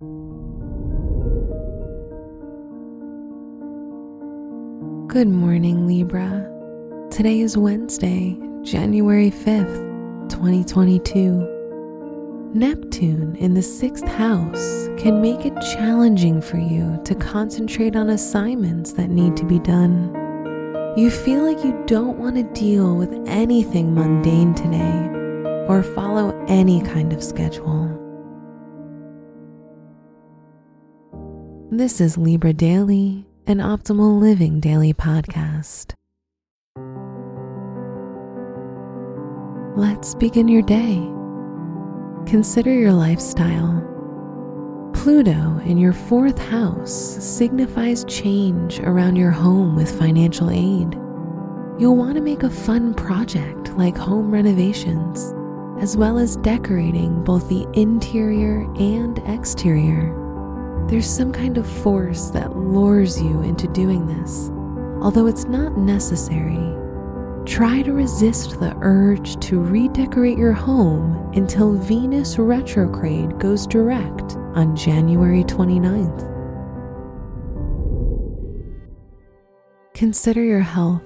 Good morning, Libra. Today is Wednesday, January 5th, 2022. Neptune in the sixth house can make it challenging for you to concentrate on assignments that need to be done. You feel like you don't want to deal with anything mundane today or follow any kind of schedule. This is Libra Daily an optimal living daily podcast. Let's begin your day. Consider your lifestyle. Pluto in your fourth house signifies change around your home with financial aid. You'll want to make a fun project like home renovations, as well as decorating both the interior and exterior. There's some kind of force that lures you into doing this, although it's not necessary. Try to resist the urge to redecorate your home until Venus retrograde goes direct on January 29th. Consider your health.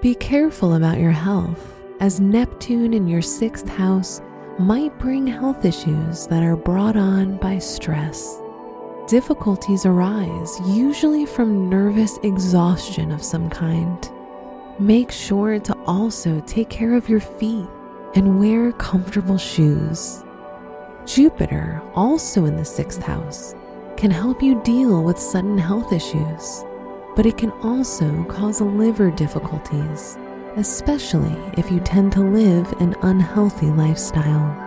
Be careful about your health, as Neptune in your sixth house might bring health issues that are brought on by stress difficulties arise, usually from nervous exhaustion of some kind. Make sure to also take care of your feet and wear comfortable shoes. Jupiter, also in the sixth house, can help you deal with sudden health issues, but it can also cause liver difficulties, especially if you tend to live an unhealthy lifestyle.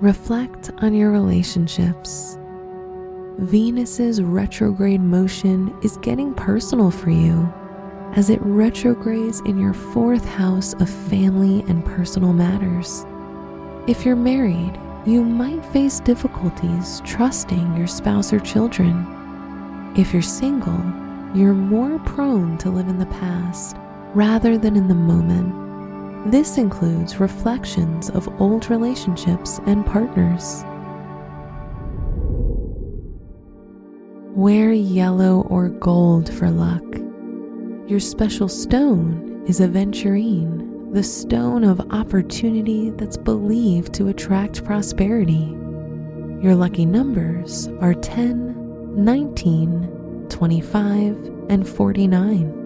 Reflect on your relationships. Venus's retrograde motion is getting personal for you as it retrogrades in your fourth house of family and personal matters. If you're married, you might face difficulties trusting your spouse or children. If you're single, you're more prone to live in the past rather than in the moment this includes reflections of old relationships and partners. Wear yellow or gold for luck. Your special stone is aventurine, the stone of opportunity that's believed to attract prosperity. Your lucky numbers are 10, 19, 25, and 49.